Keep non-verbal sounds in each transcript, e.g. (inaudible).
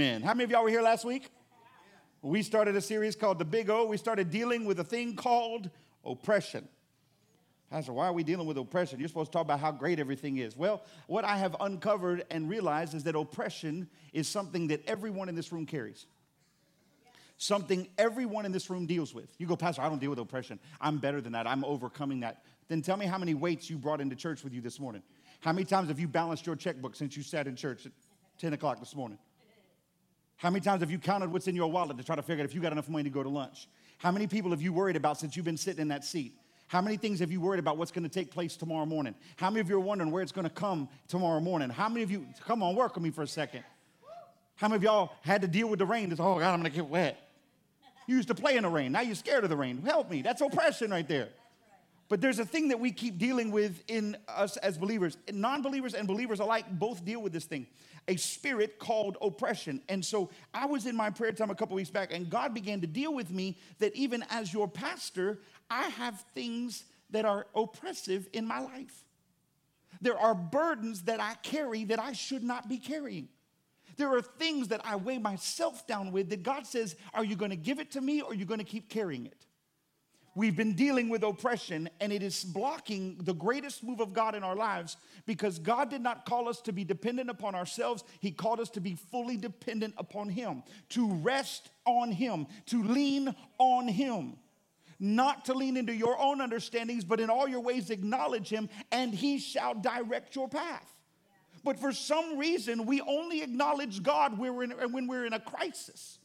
How many of y'all were here last week? We started a series called The Big O. We started dealing with a thing called oppression. Pastor, why are we dealing with oppression? You're supposed to talk about how great everything is. Well, what I have uncovered and realized is that oppression is something that everyone in this room carries. Something everyone in this room deals with. You go, Pastor, I don't deal with oppression. I'm better than that. I'm overcoming that. Then tell me how many weights you brought into church with you this morning. How many times have you balanced your checkbook since you sat in church at 10 o'clock this morning? How many times have you counted what's in your wallet to try to figure out if you got enough money to go to lunch? How many people have you worried about since you've been sitting in that seat? How many things have you worried about what's going to take place tomorrow morning? How many of you are wondering where it's going to come tomorrow morning? How many of you, come on, work with me for a second. How many of y'all had to deal with the rain? This, oh God, I'm going to get wet. You used to play in the rain. Now you're scared of the rain. Help me. That's oppression right there. But there's a thing that we keep dealing with in us as believers. Non believers and believers alike both deal with this thing a spirit called oppression. And so I was in my prayer time a couple weeks back, and God began to deal with me that even as your pastor, I have things that are oppressive in my life. There are burdens that I carry that I should not be carrying. There are things that I weigh myself down with that God says, Are you going to give it to me or are you going to keep carrying it? We've been dealing with oppression, and it is blocking the greatest move of God in our lives because God did not call us to be dependent upon ourselves. He called us to be fully dependent upon Him, to rest on Him, to lean on Him not to lean into your own understandings, but in all your ways acknowledge him, and he shall direct your path. But for some reason, we only acknowledge God when we're in, a crisis.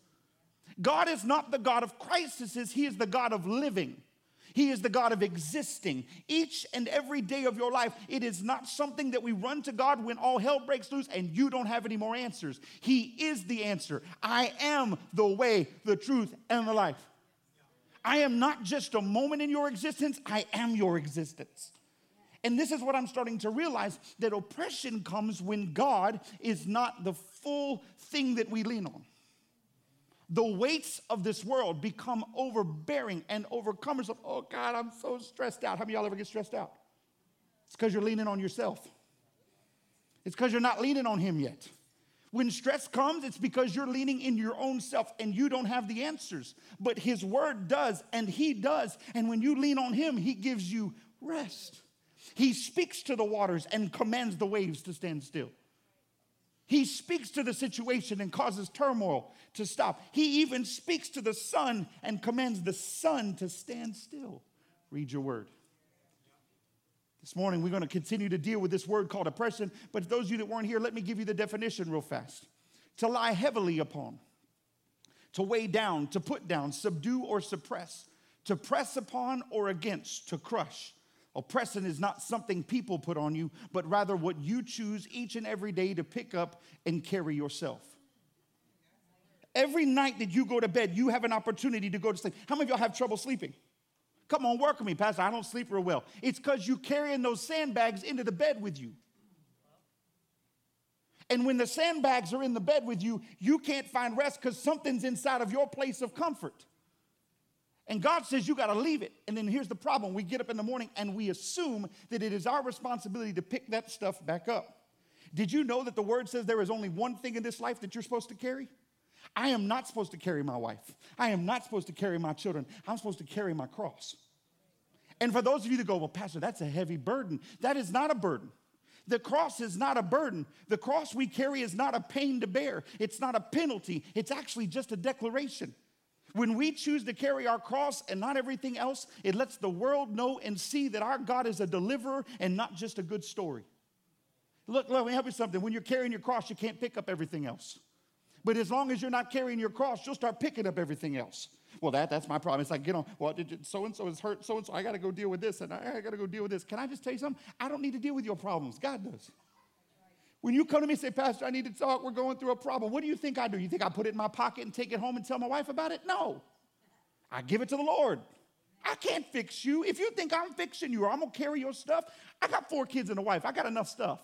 God is not the God of crises, He is the God of living. He is the God of existing. Each and every day of your life, it is not something that we run to God when all hell breaks loose and you don't have any more answers. He is the answer. I am the way, the truth, and the life. I am not just a moment in your existence, I am your existence. And this is what I'm starting to realize that oppression comes when God is not the full thing that we lean on. The weights of this world become overbearing and overcomers of, oh God, I'm so stressed out. How many y'all ever get stressed out? It's because you're leaning on yourself. It's because you're not leaning on Him yet. When stress comes, it's because you're leaning in your own self and you don't have the answers. But His Word does, and He does. And when you lean on Him, He gives you rest. He speaks to the waters and commands the waves to stand still. He speaks to the situation and causes turmoil to stop. He even speaks to the sun and commands the sun to stand still. Read your word. This morning, we're going to continue to deal with this word called oppression. But those of you that weren't here, let me give you the definition real fast to lie heavily upon, to weigh down, to put down, subdue or suppress, to press upon or against, to crush. Oppression is not something people put on you, but rather what you choose each and every day to pick up and carry yourself. Every night that you go to bed, you have an opportunity to go to sleep. How many of y'all have trouble sleeping? Come on, work with me, Pastor. I don't sleep real well. It's because you're carrying those sandbags into the bed with you. And when the sandbags are in the bed with you, you can't find rest because something's inside of your place of comfort. And God says you got to leave it. And then here's the problem we get up in the morning and we assume that it is our responsibility to pick that stuff back up. Did you know that the word says there is only one thing in this life that you're supposed to carry? I am not supposed to carry my wife. I am not supposed to carry my children. I'm supposed to carry my cross. And for those of you that go, well, Pastor, that's a heavy burden. That is not a burden. The cross is not a burden. The cross we carry is not a pain to bear. It's not a penalty. It's actually just a declaration. When we choose to carry our cross and not everything else, it lets the world know and see that our God is a deliverer and not just a good story. Look, let me help you something. When you're carrying your cross, you can't pick up everything else. But as long as you're not carrying your cross, you'll start picking up everything else. Well, that, that's my problem. It's like, you know, well, so and so is hurt, so and so, I got to go deal with this, and I, I got to go deal with this. Can I just tell you something? I don't need to deal with your problems. God does. When you come to me and say, Pastor, I need to talk, we're going through a problem, what do you think I do? You think I put it in my pocket and take it home and tell my wife about it? No. I give it to the Lord. I can't fix you. If you think I'm fixing you or I'm to carry your stuff, I got four kids and a wife. I got enough stuff.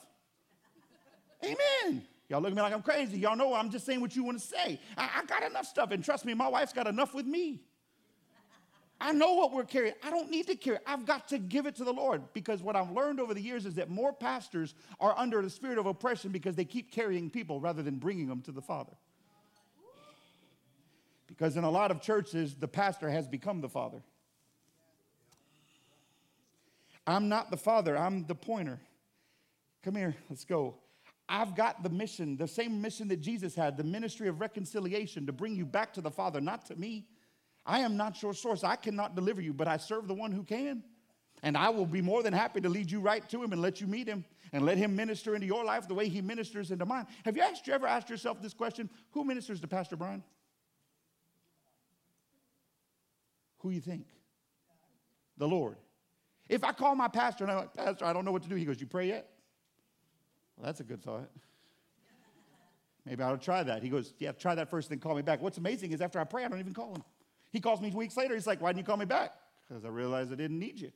Amen. Y'all look at me like I'm crazy. Y'all know I'm just saying what you want to say. I, I got enough stuff, and trust me, my wife's got enough with me. I know what we're carrying. I don't need to carry. I've got to give it to the Lord because what I've learned over the years is that more pastors are under the spirit of oppression because they keep carrying people rather than bringing them to the Father. Because in a lot of churches, the pastor has become the father. I'm not the father, I'm the pointer. Come here, let's go. I've got the mission, the same mission that Jesus had, the ministry of reconciliation to bring you back to the Father, not to me. I am not your source. I cannot deliver you, but I serve the one who can. And I will be more than happy to lead you right to him and let you meet him and let him minister into your life the way he ministers into mine. Have you, asked, you ever asked yourself this question? Who ministers to Pastor Brian? Who you think? The Lord. If I call my pastor and I'm like, Pastor, I don't know what to do, he goes, You pray yet? Well, that's a good thought. Maybe I'll try that. He goes, Yeah, try that first, then call me back. What's amazing is after I pray, I don't even call him. He calls me weeks later. He's like, Why didn't you call me back? Because I realized I didn't need you.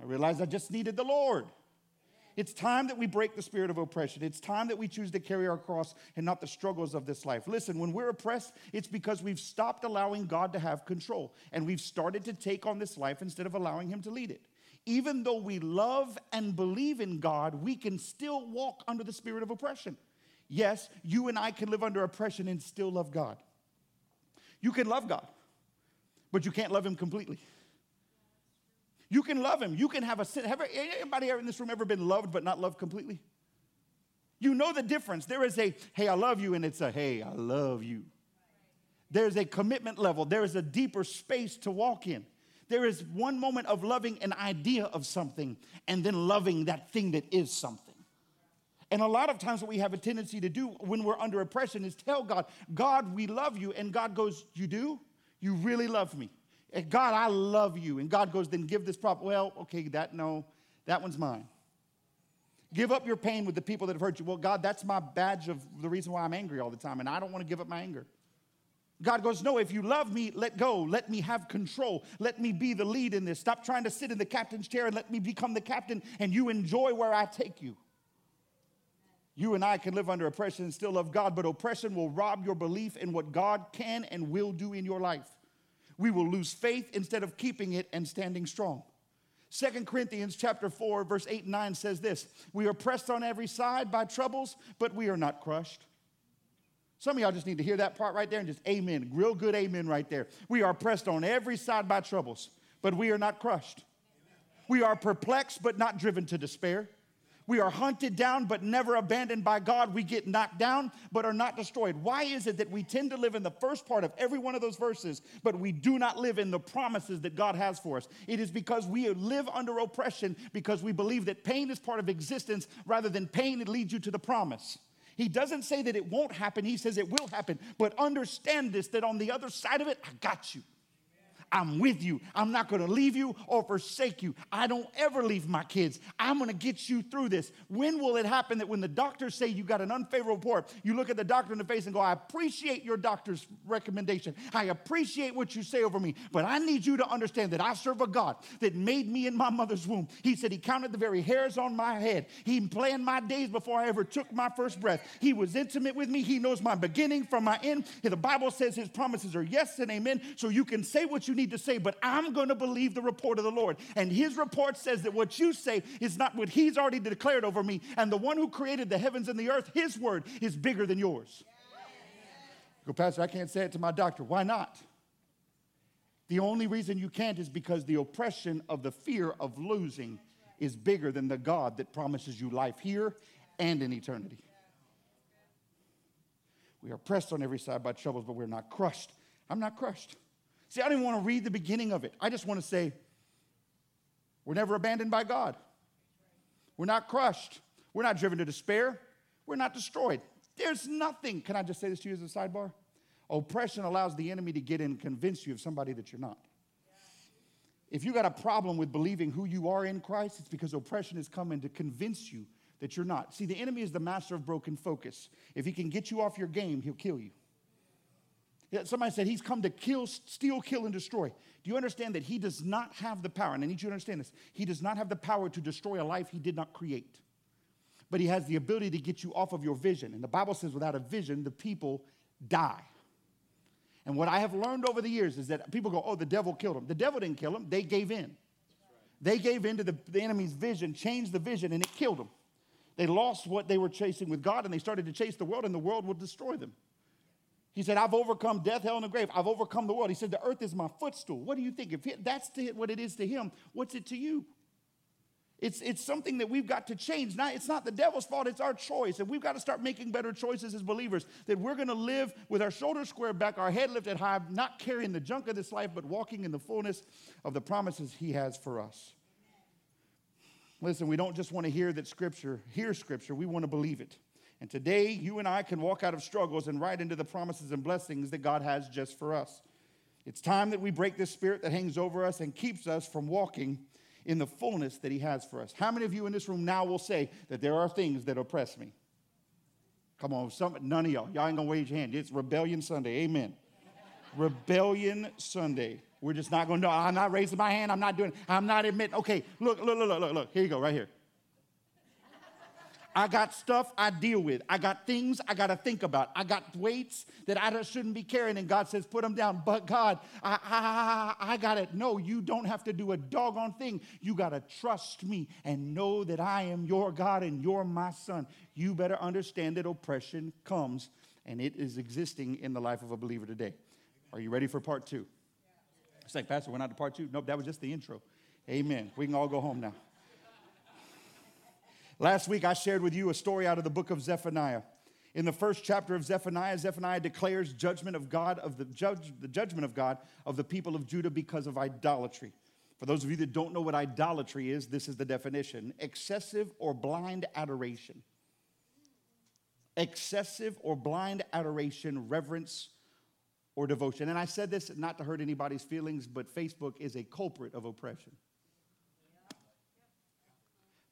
I realized I just needed the Lord. It's time that we break the spirit of oppression. It's time that we choose to carry our cross and not the struggles of this life. Listen, when we're oppressed, it's because we've stopped allowing God to have control and we've started to take on this life instead of allowing Him to lead it even though we love and believe in God, we can still walk under the spirit of oppression. Yes, you and I can live under oppression and still love God. You can love God, but you can't love Him completely. You can love Him. You can have a sin. Have anybody in this room ever been loved but not loved completely? You know the difference. There is a, hey, I love you, and it's a, hey, I love you. There's a commitment level, there is a deeper space to walk in. There is one moment of loving an idea of something and then loving that thing that is something. And a lot of times, what we have a tendency to do when we're under oppression is tell God, God, we love you. And God goes, You do? You really love me. And God, I love you. And God goes, Then give this prop. Well, okay, that, no, that one's mine. Give up your pain with the people that have hurt you. Well, God, that's my badge of the reason why I'm angry all the time. And I don't want to give up my anger. God goes, No, if you love me, let go. Let me have control. Let me be the lead in this. Stop trying to sit in the captain's chair and let me become the captain and you enjoy where I take you. You and I can live under oppression and still love God, but oppression will rob your belief in what God can and will do in your life. We will lose faith instead of keeping it and standing strong. Second Corinthians chapter 4 verse 8 and 9 says this, we are pressed on every side by troubles, but we are not crushed. Some of y'all just need to hear that part right there and just amen. Real good amen right there. We are pressed on every side by troubles, but we are not crushed. We are perplexed, but not driven to despair. We are hunted down, but never abandoned by God. We get knocked down, but are not destroyed. Why is it that we tend to live in the first part of every one of those verses, but we do not live in the promises that God has for us? It is because we live under oppression because we believe that pain is part of existence rather than pain that leads you to the promise. He doesn't say that it won't happen, he says it will happen. But understand this that on the other side of it, I got you. I'm with you. I'm not going to leave you or forsake you. I don't ever leave my kids. I'm going to get you through this. When will it happen that when the doctors say you got an unfavorable report, you look at the doctor in the face and go, I appreciate your doctor's recommendation. I appreciate what you say over me, but I need you to understand that I serve a God that made me in my mother's womb. He said He counted the very hairs on my head. He planned my days before I ever took my first breath. He was intimate with me. He knows my beginning from my end. The Bible says His promises are yes and amen. So you can say what you need to say, but I'm going to believe the report of the Lord. And his report says that what you say is not what he's already declared over me. And the one who created the heavens and the earth, his word is bigger than yours. Go, Pastor, I can't say it to my doctor. Why not? The only reason you can't is because the oppression of the fear of losing is bigger than the God that promises you life here and in eternity. We are pressed on every side by troubles, but we're not crushed. I'm not crushed. See, I don't even want to read the beginning of it. I just want to say, we're never abandoned by God. We're not crushed. We're not driven to despair. We're not destroyed. There's nothing. Can I just say this to you as a sidebar? Oppression allows the enemy to get in and convince you of somebody that you're not. If you got a problem with believing who you are in Christ, it's because oppression is coming to convince you that you're not. See, the enemy is the master of broken focus. If he can get you off your game, he'll kill you. Somebody said he's come to kill, steal, kill, and destroy. Do you understand that he does not have the power? And I need you to understand this. He does not have the power to destroy a life he did not create. But he has the ability to get you off of your vision. And the Bible says, without a vision, the people die. And what I have learned over the years is that people go, oh, the devil killed him. The devil didn't kill him, they gave in. They gave in to the, the enemy's vision, changed the vision, and it killed them. They lost what they were chasing with God and they started to chase the world, and the world will destroy them. He said, I've overcome death, hell, and the grave. I've overcome the world. He said, The earth is my footstool. What do you think? If that's what it is to him, what's it to you? It's, it's something that we've got to change. Not, it's not the devil's fault, it's our choice. And we've got to start making better choices as believers. That we're going to live with our shoulders squared back, our head lifted high, not carrying the junk of this life, but walking in the fullness of the promises he has for us. Listen, we don't just want to hear that scripture, hear scripture, we want to believe it. And today, you and I can walk out of struggles and right into the promises and blessings that God has just for us. It's time that we break this spirit that hangs over us and keeps us from walking in the fullness that He has for us. How many of you in this room now will say that there are things that oppress me? Come on, some, none of y'all. Y'all ain't gonna wage your hand. It's Rebellion Sunday. Amen. Rebellion Sunday. We're just not gonna know. I'm not raising my hand. I'm not doing. I'm not admitting. Okay, look, look, look, look, look. Here you go, right here. I got stuff I deal with. I got things I got to think about. I got weights that I shouldn't be carrying, and God says, put them down. But God, I, I, I got it. No, you don't have to do a doggone thing. You got to trust me and know that I am your God and you're my son. You better understand that oppression comes, and it is existing in the life of a believer today. Are you ready for part two? It's like, Pastor, we're not to part two. Nope, that was just the intro. Amen. We can all go home now. Last week, I shared with you a story out of the book of Zephaniah. In the first chapter of Zephaniah, Zephaniah declares judgment of God, of the, judge, the judgment of God of the people of Judah because of idolatry. For those of you that don't know what idolatry is, this is the definition excessive or blind adoration. Excessive or blind adoration, reverence, or devotion. And I said this not to hurt anybody's feelings, but Facebook is a culprit of oppression.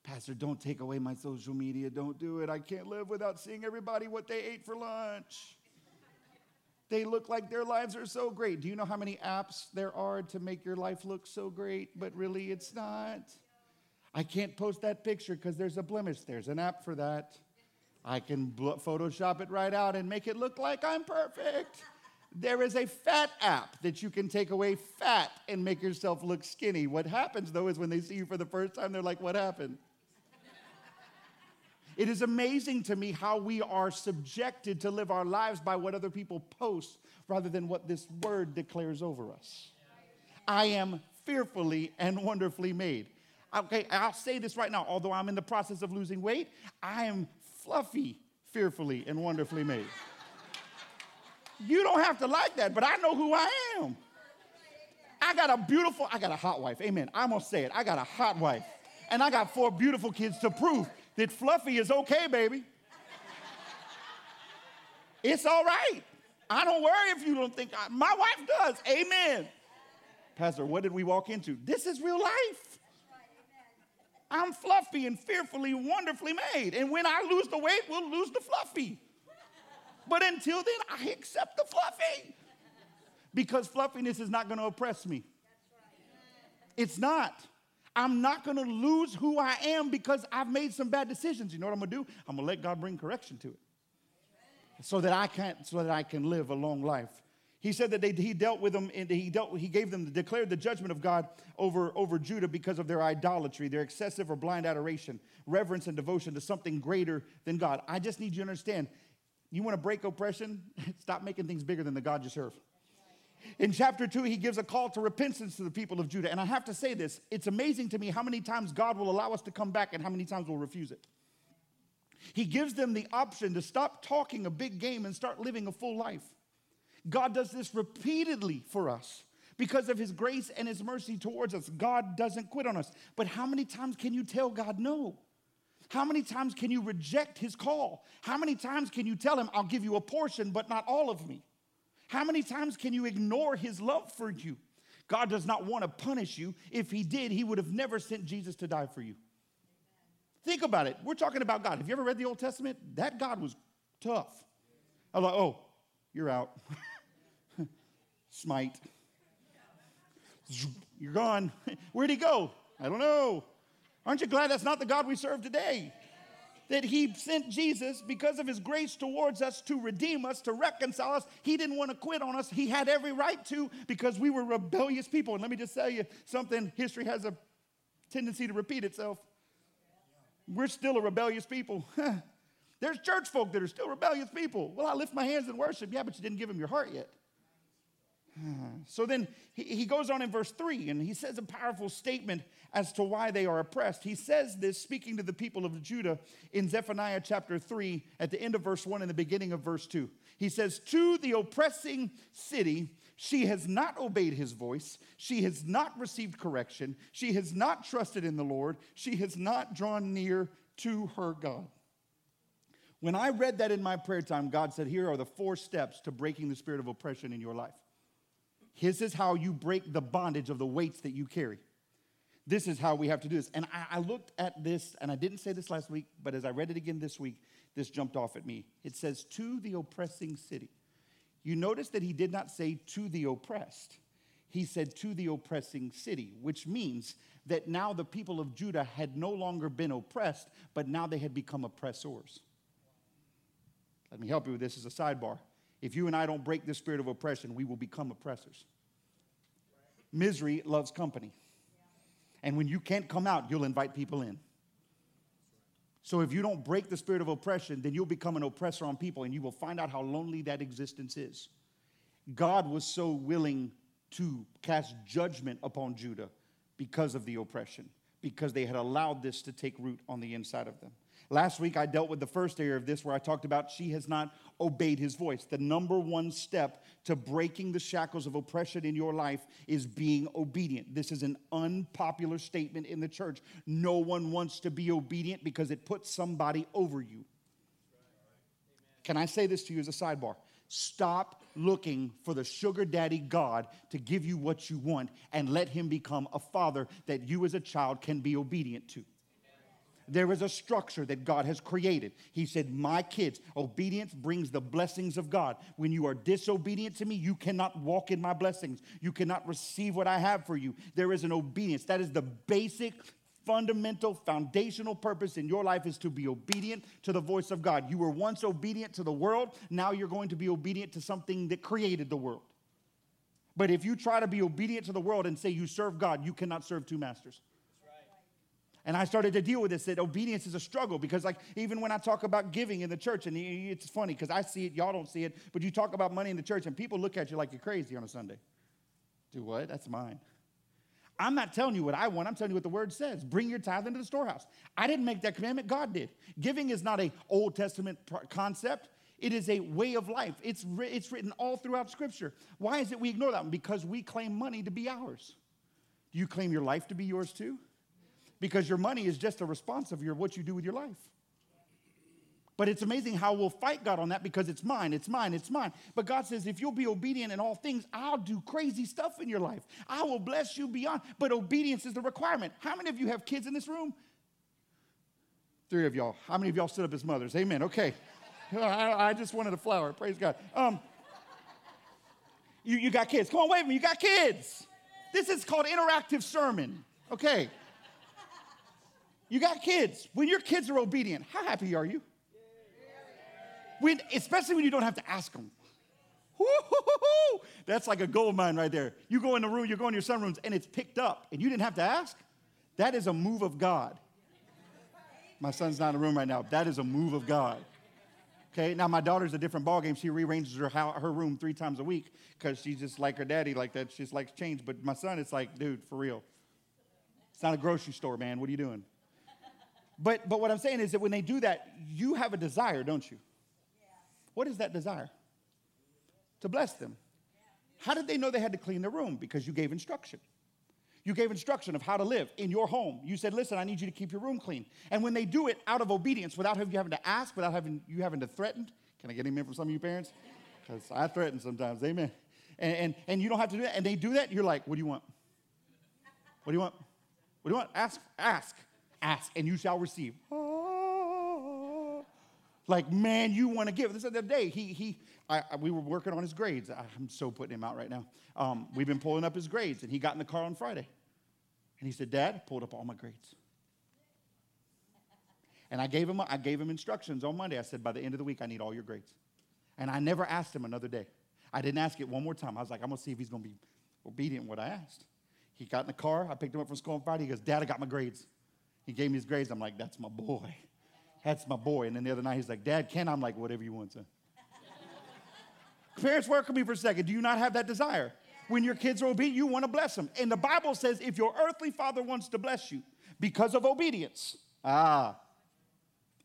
Pastor, don't take away my social media. Don't do it. I can't live without seeing everybody what they ate for lunch. They look like their lives are so great. Do you know how many apps there are to make your life look so great, but really it's not? I can't post that picture because there's a blemish. There's an app for that. I can Photoshop it right out and make it look like I'm perfect. There is a fat app that you can take away fat and make yourself look skinny. What happens though is when they see you for the first time, they're like, What happened? It is amazing to me how we are subjected to live our lives by what other people post rather than what this word declares over us. I am fearfully and wonderfully made. Okay, I'll say this right now. Although I'm in the process of losing weight, I am fluffy, fearfully, and wonderfully made. You don't have to like that, but I know who I am. I got a beautiful, I got a hot wife. Amen. I'm gonna say it. I got a hot wife. And I got four beautiful kids to prove that fluffy is okay, baby. It's all right. I don't worry if you don't think, I, my wife does. Amen. Pastor, what did we walk into? This is real life. I'm fluffy and fearfully, wonderfully made. And when I lose the weight, we'll lose the fluffy. But until then, I accept the fluffy. Because fluffiness is not going to oppress me. It's not. I'm not going to lose who I am because I've made some bad decisions. You know what I'm going to do? I'm going to let God bring correction to it. So that I can so that I can live a long life. He said that they, he dealt with them and he dealt he gave them declared the judgment of God over, over Judah because of their idolatry, their excessive or blind adoration, reverence and devotion to something greater than God. I just need you to understand. You want to break oppression? (laughs) Stop making things bigger than the God you serve. In chapter 2, he gives a call to repentance to the people of Judah. And I have to say this it's amazing to me how many times God will allow us to come back and how many times we'll refuse it. He gives them the option to stop talking a big game and start living a full life. God does this repeatedly for us because of his grace and his mercy towards us. God doesn't quit on us. But how many times can you tell God no? How many times can you reject his call? How many times can you tell him, I'll give you a portion, but not all of me? How many times can you ignore his love for you? God does not want to punish you. If he did, he would have never sent Jesus to die for you. Think about it. We're talking about God. Have you ever read the Old Testament? That God was tough. I was like, oh, you're out. (laughs) Smite. You're gone. (laughs) Where'd he go? I don't know. Aren't you glad that's not the God we serve today? That he sent Jesus because of his grace towards us to redeem us, to reconcile us. He didn't want to quit on us. He had every right to because we were rebellious people. And let me just tell you something history has a tendency to repeat itself. We're still a rebellious people. (laughs) There's church folk that are still rebellious people. Well, I lift my hands in worship. Yeah, but you didn't give him your heart yet. (sighs) So then he goes on in verse 3 and he says a powerful statement as to why they are oppressed. He says this speaking to the people of Judah in Zephaniah chapter 3 at the end of verse 1 and the beginning of verse 2. He says, To the oppressing city, she has not obeyed his voice. She has not received correction. She has not trusted in the Lord. She has not drawn near to her God. When I read that in my prayer time, God said, Here are the four steps to breaking the spirit of oppression in your life. This is how you break the bondage of the weights that you carry. This is how we have to do this. And I, I, looked at this, and I didn't say this last week, but as I read it again this week, this jumped off at me. It says, To the oppressing city. You notice that he did not say to the oppressed, he said to the oppressing city, which means that now the people of Judah had no longer been oppressed, but now they had become oppressors. Let me help you with this as a sidebar. If you and I don't break this spirit of oppression, we will become oppressors. Misery loves company. And when you can't come out, you'll invite people in. So if you don't break the spirit of oppression, then you'll become an oppressor on people and you will find out how lonely that existence is. God was so willing to cast judgment upon Judah because of the oppression, because they had allowed this to take root on the inside of them. Last week, I dealt with the first area of this where I talked about she has not obeyed his voice. The number one step to breaking the shackles of oppression in your life is being obedient. This is an unpopular statement in the church. No one wants to be obedient because it puts somebody over you. Can I say this to you as a sidebar? Stop looking for the sugar daddy God to give you what you want and let him become a father that you as a child can be obedient to. There is a structure that God has created. He said, My kids, obedience brings the blessings of God. When you are disobedient to me, you cannot walk in my blessings. You cannot receive what I have for you. There is an obedience. That is the basic fundamental foundational purpose in your life is to be obedient to the voice of God. You were once obedient to the world, now you're going to be obedient to something that created the world. But if you try to be obedient to the world and say you serve God, you cannot serve two masters. And I started to deal with this that obedience is a struggle because, like, even when I talk about giving in the church, and it's funny because I see it, y'all don't see it, but you talk about money in the church, and people look at you like you're crazy on a Sunday. Do what? That's mine. I'm not telling you what I want. I'm telling you what the word says. Bring your tithe into the storehouse. I didn't make that commandment. God did. Giving is not a Old Testament concept. It is a way of life. It's, it's written all throughout Scripture. Why is it we ignore that? Because we claim money to be ours. Do you claim your life to be yours too? Because your money is just a response of your, what you do with your life. But it's amazing how we'll fight God on that because it's mine, it's mine, it's mine. But God says, if you'll be obedient in all things, I'll do crazy stuff in your life. I will bless you beyond. But obedience is the requirement. How many of you have kids in this room? Three of y'all. How many of y'all stood up as mothers? Amen. Okay. (laughs) I, I just wanted a flower. Praise God. Um, you, you got kids. Come on, wave me. You got kids. This is called interactive sermon. Okay. You got kids. When your kids are obedient, how happy are you? When, especially when you don't have to ask them. Woo-hoo-hoo-hoo. That's like a gold mine right there. You go in the room, you go in your sunrooms, and it's picked up, and you didn't have to ask. That is a move of God. My son's not in the room right now. That is a move of God. Okay, now my daughter's a different ballgame. She rearranges her, her room three times a week because she's just like her daddy, like that. She just likes change. But my son, it's like, dude, for real. It's not a grocery store, man. What are you doing? But, but what I'm saying is that when they do that, you have a desire, don't you? What is that desire? To bless them. How did they know they had to clean the room? Because you gave instruction. You gave instruction of how to live in your home. You said, listen, I need you to keep your room clean. And when they do it out of obedience, without you having to ask, without having you having to threaten, can I get amen from some of you parents? Because I threaten sometimes, amen. And, and, and you don't have to do that. And they do that, you're like, what do you want? What do you want? What do you want? Ask, ask. Ask and you shall receive. Like, man, you want to give. This other day, he, he, I, I, we were working on his grades. I'm so putting him out right now. Um, we've been pulling up his grades, and he got in the car on Friday. And he said, Dad, pulled up all my grades. And I gave him, I gave him instructions on Monday. I said, by the end of the week, I need all your grades. And I never asked him another day. I didn't ask it one more time. I was like, I'm going to see if he's going to be obedient what I asked. He got in the car. I picked him up from school on Friday. He goes, Dad, I got my grades. He gave me his grades. I'm like, that's my boy. That's my boy. And then the other night he's like, Dad, can I'm like, whatever you want, son. Parents, work with me for a second. Do you not have that desire? When your kids are obedient, you want to bless them. And the Bible says if your earthly father wants to bless you because of obedience, ah,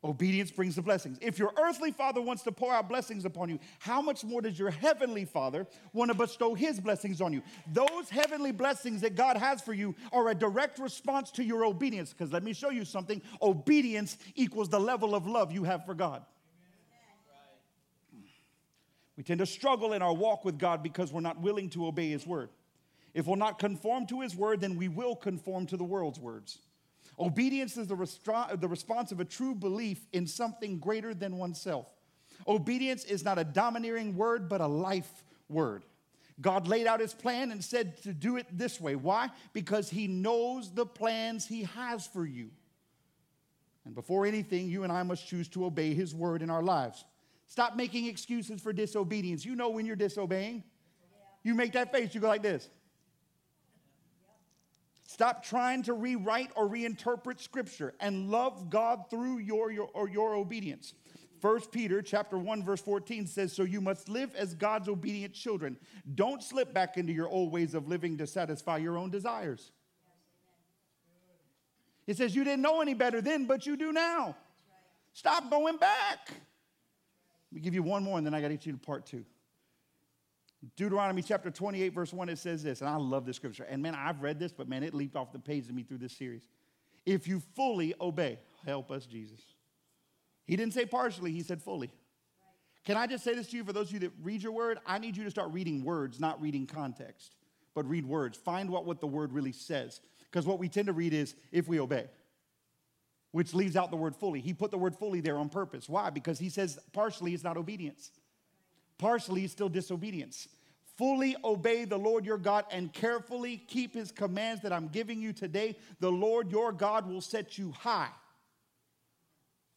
Obedience brings the blessings. If your earthly father wants to pour out blessings upon you, how much more does your heavenly father want to bestow his blessings on you? Those heavenly blessings that God has for you are a direct response to your obedience. Because let me show you something obedience equals the level of love you have for God. We tend to struggle in our walk with God because we're not willing to obey his word. If we'll not conform to his word, then we will conform to the world's words. Obedience is the, restro- the response of a true belief in something greater than oneself. Obedience is not a domineering word, but a life word. God laid out his plan and said to do it this way. Why? Because he knows the plans he has for you. And before anything, you and I must choose to obey his word in our lives. Stop making excuses for disobedience. You know when you're disobeying. You make that face, you go like this. Stop trying to rewrite or reinterpret scripture and love God through your, your, or your obedience. 1 Peter chapter 1 verse 14 says so you must live as God's obedient children. Don't slip back into your old ways of living to satisfy your own desires. It says you didn't know any better then but you do now. Stop going back. Let me give you one more and then I got to get you to part 2. Deuteronomy chapter 28, verse 1, it says this, and I love this scripture. And man, I've read this, but man, it leaped off the page to me through this series. If you fully obey, help us, Jesus. He didn't say partially, he said fully. Can I just say this to you for those of you that read your word? I need you to start reading words, not reading context, but read words. Find what, what the word really says. Because what we tend to read is if we obey, which leaves out the word fully. He put the word fully there on purpose. Why? Because he says partially is not obedience partially is still disobedience. Fully obey the Lord your God and carefully keep his commands that I'm giving you today. The Lord your God will set you high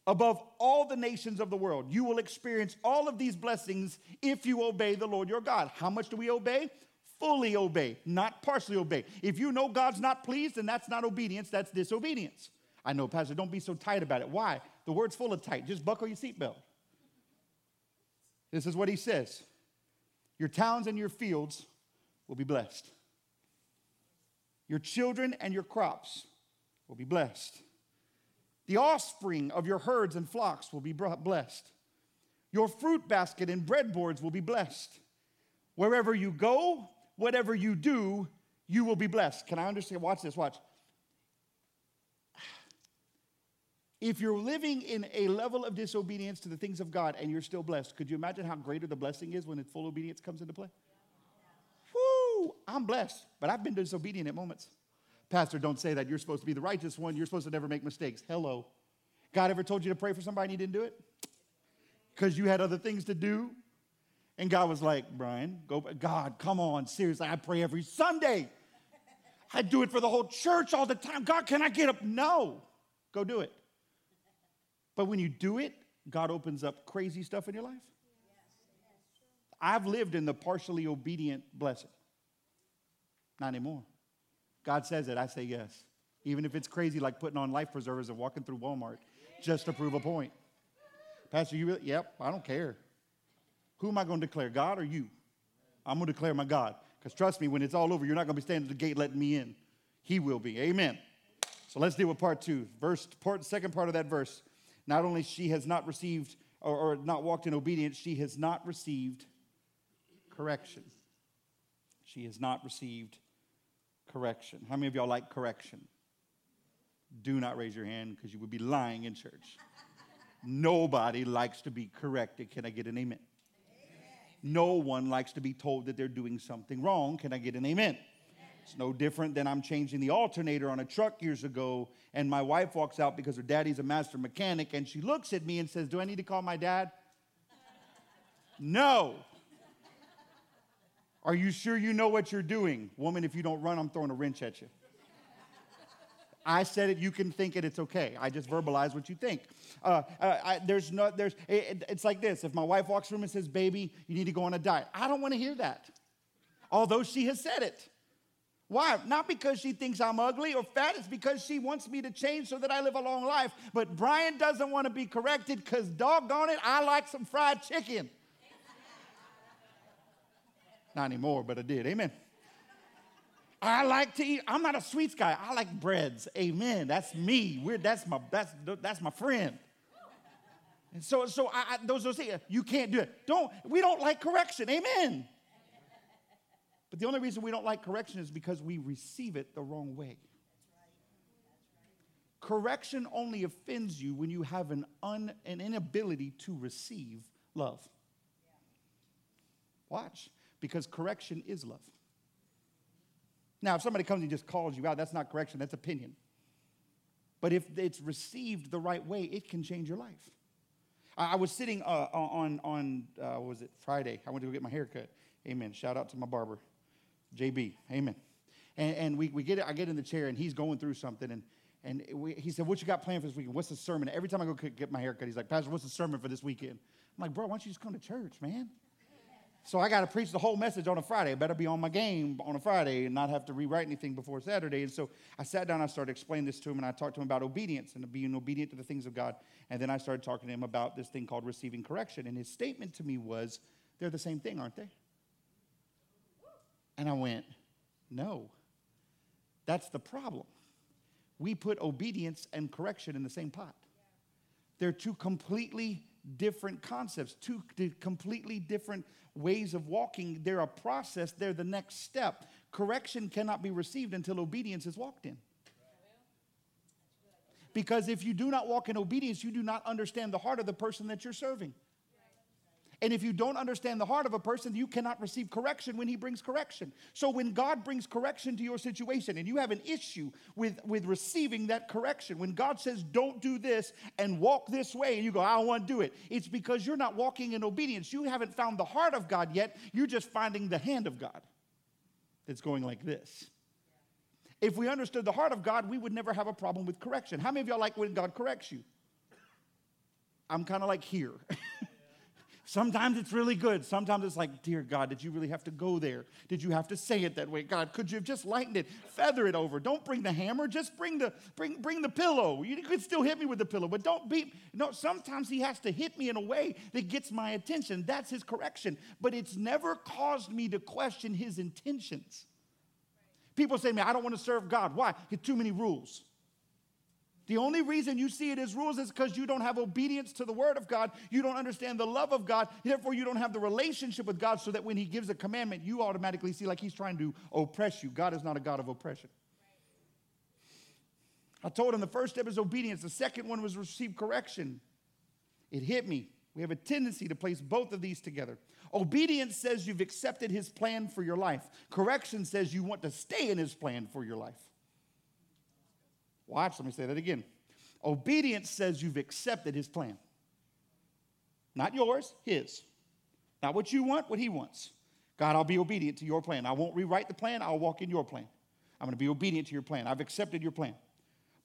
above all the nations of the world. You will experience all of these blessings if you obey the Lord your God. How much do we obey? Fully obey, not partially obey. If you know God's not pleased, then that's not obedience, that's disobedience. I know, Pastor, don't be so tight about it. Why? The word's full of tight. Just buckle your seatbelt. This is what he says Your towns and your fields will be blessed. Your children and your crops will be blessed. The offspring of your herds and flocks will be blessed. Your fruit basket and breadboards will be blessed. Wherever you go, whatever you do, you will be blessed. Can I understand? Watch this, watch. If you're living in a level of disobedience to the things of God and you're still blessed, could you imagine how greater the blessing is when full obedience comes into play? Woo! I'm blessed, but I've been disobedient at moments. Pastor, don't say that. You're supposed to be the righteous one. You're supposed to never make mistakes. Hello. God ever told you to pray for somebody and you didn't do it? Because you had other things to do? And God was like, Brian, go, God, come on, seriously, I pray every Sunday. I do it for the whole church all the time. God, can I get up? No. Go do it. But when you do it, God opens up crazy stuff in your life. I've lived in the partially obedient blessing. Not anymore. God says it, I say yes. Even if it's crazy, like putting on life preservers and walking through Walmart just to prove a point. Pastor, you really? Yep, I don't care. Who am I going to declare, God or you? I'm going to declare my God. Because trust me, when it's all over, you're not going to be standing at the gate letting me in. He will be. Amen. So let's deal with part two. Verse, part, second part of that verse. Not only she has not received or, or not walked in obedience, she has not received correction. She has not received correction. How many of y'all like correction? Do not raise your hand because you would be lying in church. Nobody likes to be corrected. Can I get an amen? amen? No one likes to be told that they're doing something wrong. Can I get an amen? It's no different than I'm changing the alternator on a truck years ago, and my wife walks out because her daddy's a master mechanic, and she looks at me and says, Do I need to call my dad? no. Are you sure you know what you're doing? Woman, if you don't run, I'm throwing a wrench at you. I said it, you can think it, it's okay. I just verbalize what you think. Uh, uh, I, there's no, there's, it, it's like this. If my wife walks through and says, baby, you need to go on a diet, I don't want to hear that. Although she has said it. Why? Not because she thinks I'm ugly or fat. It's because she wants me to change so that I live a long life. But Brian doesn't want to be corrected because, doggone it, I like some fried chicken. Not anymore, but I did. Amen. I like to eat. I'm not a sweets guy. I like breads. Amen. That's me. We're, that's my that's that's my friend. And so so I, I, those things you can't do it. Don't we don't like correction. Amen. But the only reason we don't like correction is because we receive it the wrong way. Correction only offends you when you have an, un, an inability to receive love. Watch, because correction is love. Now, if somebody comes and just calls you out, that's not correction, that's opinion. But if it's received the right way, it can change your life. I, was sitting uh, on, on uh, was it, Friday. I went to go get my hair cut. Amen. Shout out to my barber. JB. Amen. And, and we, we get I get in the chair and he's going through something and and we, he said, "What you got planned for this weekend? What's the sermon?" Every time I go get my haircut, he's like, "Pastor, what's the sermon for this weekend?" I'm like, "Bro, why don't you just come to church, man?" So I got to preach the whole message on a Friday. I better be on my game on a Friday and not have to rewrite anything before Saturday. And so I sat down, I started explaining this to him, and I talked to him about obedience and being obedient to the things of God. And then I started talking to him about this thing called receiving correction. And his statement to me was, "They're the same thing, aren't they?" And I went, no. That's the problem. We put obedience and correction in the same pot. They're two completely different concepts, two completely different ways of walking. They're a process, they're the next step. Correction cannot be received until obedience is walked in. Because if you do not walk in obedience, you do not understand the heart of the person that you're serving. And if you don't understand the heart of a person, you cannot receive correction when he brings correction. So when God brings correction to your situation and you have an issue with, with receiving that correction, when God says, don't do this and walk this way, and you go, I don't want to do it, it's because you're not walking in obedience. You haven't found the heart of God yet. You're just finding the hand of God that's going like this. If we understood the heart of God, we would never have a problem with correction. How many of y'all like when God corrects you? I'm kind of like here. (laughs) Sometimes it's really good. Sometimes it's like, dear God, did you really have to go there? Did you have to say it that way? God, could you have just lightened it, feather it over? Don't bring the hammer, just bring the bring bring the pillow. You could still hit me with the pillow, but don't beat. No, sometimes he has to hit me in a way that gets my attention. That's his correction. But it's never caused me to question his intentions. People say, man, I don't want to serve God. Why? Too many rules. The only reason you see it as rules is because you don't have obedience to the word of God. You don't understand the love of God. Therefore, you don't have the relationship with God so that when He gives a commandment, you automatically see like He's trying to oppress you. God is not a God of oppression. I told him the first step is obedience, the second one was receive correction. It hit me. We have a tendency to place both of these together. Obedience says you've accepted His plan for your life, correction says you want to stay in His plan for your life. Watch, let me say that again. Obedience says you've accepted his plan. Not yours, his. Not what you want, what he wants. God, I'll be obedient to your plan. I won't rewrite the plan, I'll walk in your plan. I'm going to be obedient to your plan. I've accepted your plan.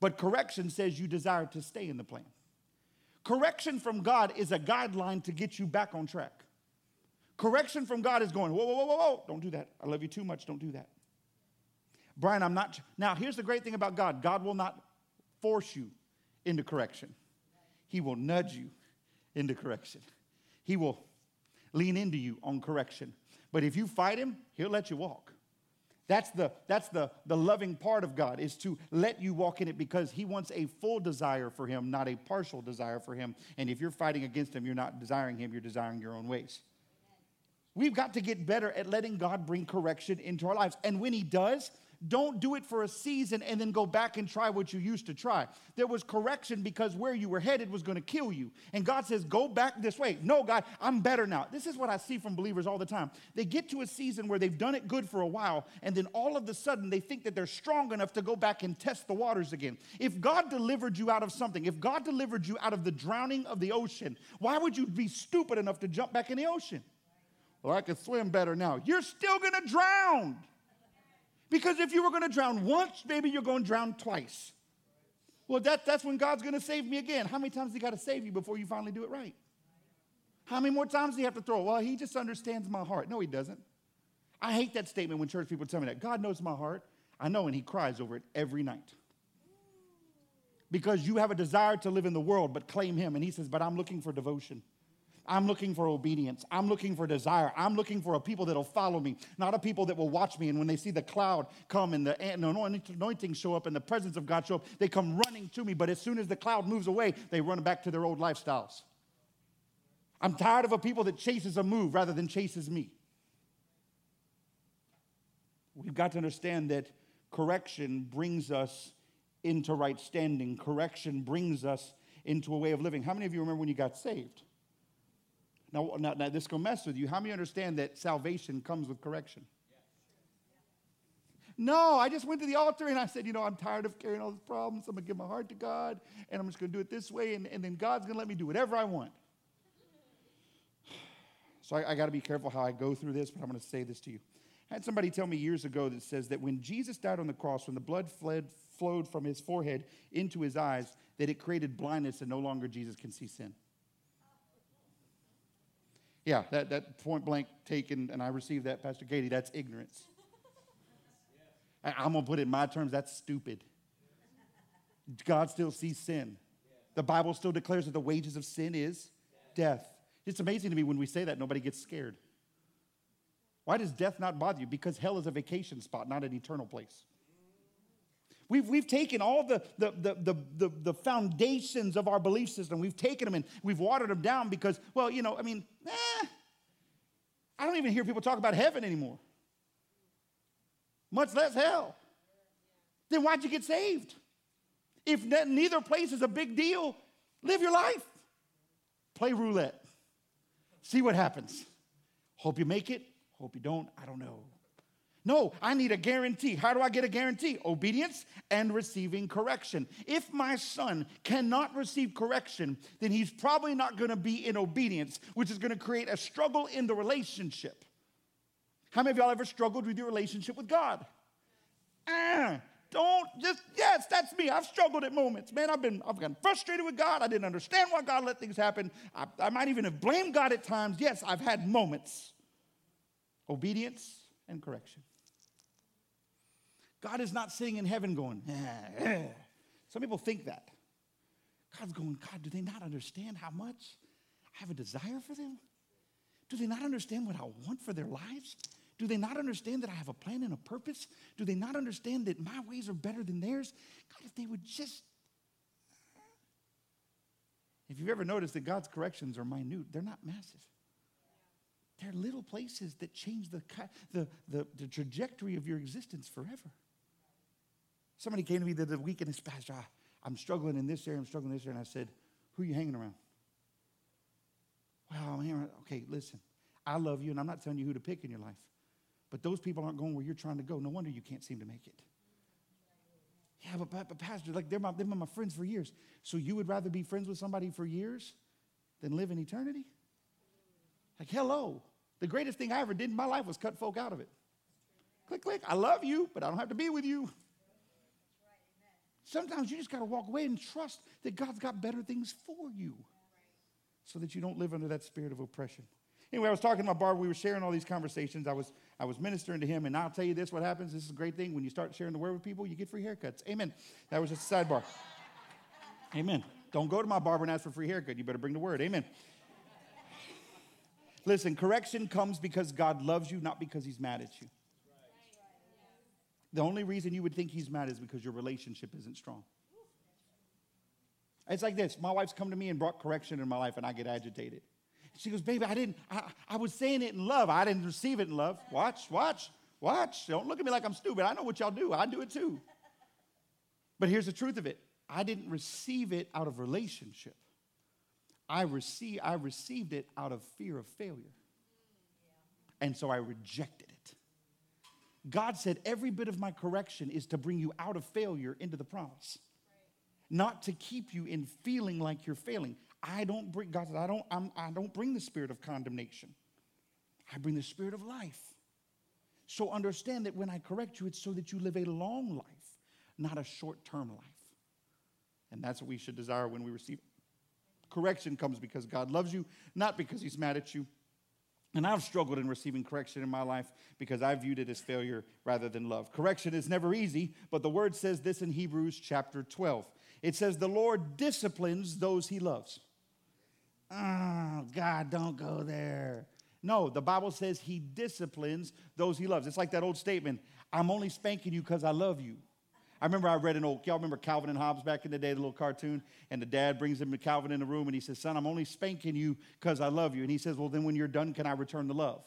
But correction says you desire to stay in the plan. Correction from God is a guideline to get you back on track. Correction from God is going, whoa, whoa, whoa, whoa, whoa, don't do that. I love you too much, don't do that. Brian, I'm not. Now, here's the great thing about God God will not force you into correction, He will nudge you into correction. He will lean into you on correction. But if you fight Him, He'll let you walk. That's the, that's the, the loving part of God, is to let you walk in it because He wants a full desire for Him, not a partial desire for Him. And if you're fighting against Him, you're not desiring Him, you're desiring your own ways. We've got to get better at letting God bring correction into our lives. And when He does, don't do it for a season and then go back and try what you used to try. There was correction because where you were headed was going to kill you. And God says, Go back this way. No, God, I'm better now. This is what I see from believers all the time. They get to a season where they've done it good for a while, and then all of a sudden they think that they're strong enough to go back and test the waters again. If God delivered you out of something, if God delivered you out of the drowning of the ocean, why would you be stupid enough to jump back in the ocean? Well, I can swim better now. You're still going to drown. Because if you were going to drown once, maybe you're going to drown twice. Well, that, that's when God's going to save me again. How many times he got to save you before you finally do it right? How many more times do you have to throw? Well, he just understands my heart. No, he doesn't. I hate that statement when church people tell me that. God knows my heart. I know, and He cries over it every night. Because you have a desire to live in the world, but claim Him. And He says, But I'm looking for devotion. I'm looking for obedience. I'm looking for desire. I'm looking for a people that'll follow me, not a people that will watch me. And when they see the cloud come and the anointing show up and the presence of God show up, they come running to me. But as soon as the cloud moves away, they run back to their old lifestyles. I'm tired of a people that chases a move rather than chases me. We've got to understand that correction brings us into right standing. Correction brings us into a way of living. How many of you remember when you got saved? Now, now, now this going to mess with you. How many understand that salvation comes with correction? No, I just went to the altar and I said, you know, I'm tired of carrying all these problems. I'm going to give my heart to God and I'm just going to do it this way and, and then God's going to let me do whatever I want. (sighs) So I, I got to be careful how I go through this, but I'm going to say this to you. I had somebody tell me years ago that says that when Jesus died on the cross, when the blood fled, flowed from his forehead into his eyes, that it created blindness and no longer Jesus can see sin. Yeah, that, that point blank taken, and I received that, Pastor Katie, that's ignorance. (laughs) I'm going to put it in my terms, that's stupid. God still sees sin. The Bible still declares that the wages of sin is death. It's amazing to me when we say that, nobody gets scared. Why does death not bother you? Because hell is a vacation spot, not an eternal place. We've, we've taken all the, the, the, the, the, foundations of our belief system, we've taken them and we've watered them down because, well, you know, I mean, eh, I don't even hear people talk about heaven anymore, much less hell. Then why'd you get saved? If neither place is a big deal, live your life. Play roulette. See what happens. Hope you make it. Hope you don't. I don't know. No, I need a guarantee. How do I get a guarantee? Obedience and receiving correction. If my son cannot receive correction, then he's probably not going to be in obedience, which is going to create a struggle in the relationship. How many of y'all ever struggled with your relationship with God? Ah, don't just, yes, that's me. I've struggled at moments. Man, I've been, I've gotten frustrated with God. I didn't understand why God let things happen. I, I might even have blamed God at times. Yes, I've had moments. Obedience and correction. God is not sitting in heaven going, eh, eh. some people think that. God's going, God, do they not understand how much I have a desire for them? Do they not understand what I want for their lives? Do they not understand that I have a plan and a purpose? Do they not understand that my ways are better than theirs? God, if they would just. If you've ever noticed that God's corrections are minute, they're not massive. They're little places that change the, the, the, the trajectory of your existence forever. Somebody came to me the week and said, Pastor, I, am struggling in this area, I'm struggling in this area. And I said, Who are you hanging around? Well, I'm hanging around. Okay, listen. I love you, and I'm not telling you who to pick in your life. But those people aren't going where you're trying to go. No wonder you can't seem to make it. Yeah, but, but, but Pastor, like they're my, they're my friends for years. So you would rather be friends with somebody for years than live in eternity? Like, hello. The greatest thing I ever did in my life was cut folk out of it. Click, click. I love you, but I don't have to be with you. Sometimes you just got to walk away and trust that God's got better things for you so that you don't live under that spirit of oppression. Anyway, I was talking to my bar. We were sharing all these conversations. I was, I was ministering to him, and I'll tell you this what happens. This is a great thing. When you start sharing the word with people, you get free haircuts. Amen. That was just a sidebar. Amen. Don't go to my barber and ask for free haircut. You better bring the word. Amen. Listen, correction comes because God loves you, not because he's mad at you. The only reason you would think he's mad is because your relationship isn't strong. It's like this my wife's come to me and brought correction in my life, and I get agitated. She goes, Baby, I didn't, I, I was saying it in love. I didn't receive it in love. Watch, watch, watch. Don't look at me like I'm stupid. I know what y'all do. I do it too. But here's the truth of it I didn't receive it out of relationship. I, receive, I received it out of fear of failure. And so I rejected. God said, every bit of my correction is to bring you out of failure into the promise, not to keep you in feeling like you're failing. I don't bring, God said, I don't, I'm, I don't bring the spirit of condemnation. I bring the spirit of life. So understand that when I correct you, it's so that you live a long life, not a short term life. And that's what we should desire when we receive correction comes because God loves you, not because he's mad at you. And I've struggled in receiving correction in my life because I viewed it as failure rather than love. Correction is never easy, but the word says this in Hebrews chapter 12. It says, The Lord disciplines those he loves. Oh, God, don't go there. No, the Bible says he disciplines those he loves. It's like that old statement I'm only spanking you because I love you. I remember I read an old, y'all remember Calvin and Hobbes back in the day, the little cartoon? And the dad brings him to Calvin in the room and he says, Son, I'm only spanking you because I love you. And he says, Well, then when you're done, can I return the love?